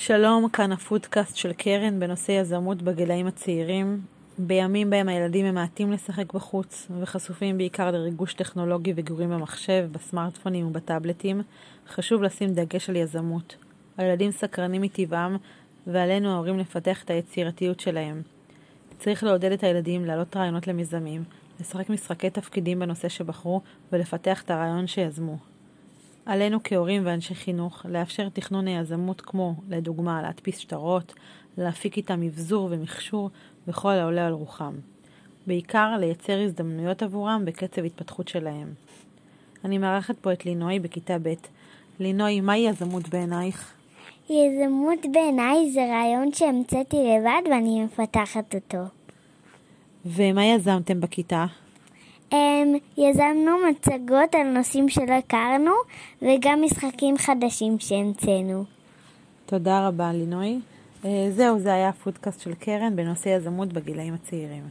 שלום, כאן הפודקאסט של קרן בנושא יזמות בגילאים הצעירים. בימים בהם הילדים ממעטים לשחק בחוץ וחשופים בעיקר לריגוש טכנולוגי וגירויים במחשב, בסמארטפונים ובטאבלטים, חשוב לשים דגש על יזמות. הילדים סקרנים מטבעם ועלינו ההורים לפתח את היצירתיות שלהם. צריך לעודד את הילדים להעלות רעיונות למיזמים, לשחק משחקי תפקידים בנושא שבחרו ולפתח את הרעיון שיזמו. עלינו כהורים ואנשי חינוך לאפשר תכנון היזמות כמו, לדוגמה, להדפיס שטרות, להפיק איתם מבזור ומכשור וכל העולה על רוחם. בעיקר לייצר הזדמנויות עבורם בקצב התפתחות שלהם. אני מארחת פה את לינוי בכיתה ב'. לינוי, מהי יזמות בעינייך? יזמות בעיניי זה רעיון שהמצאתי לבד ואני מפתחת אותו. ומה יזמתם בכיתה? Um, יזמנו מצגות על נושאים שלא הכרנו וגם משחקים חדשים שהמצאנו. תודה רבה, לינוי. Uh, זהו, זה היה הפודקאסט של קרן בנושא יזמות בגילאים הצעירים.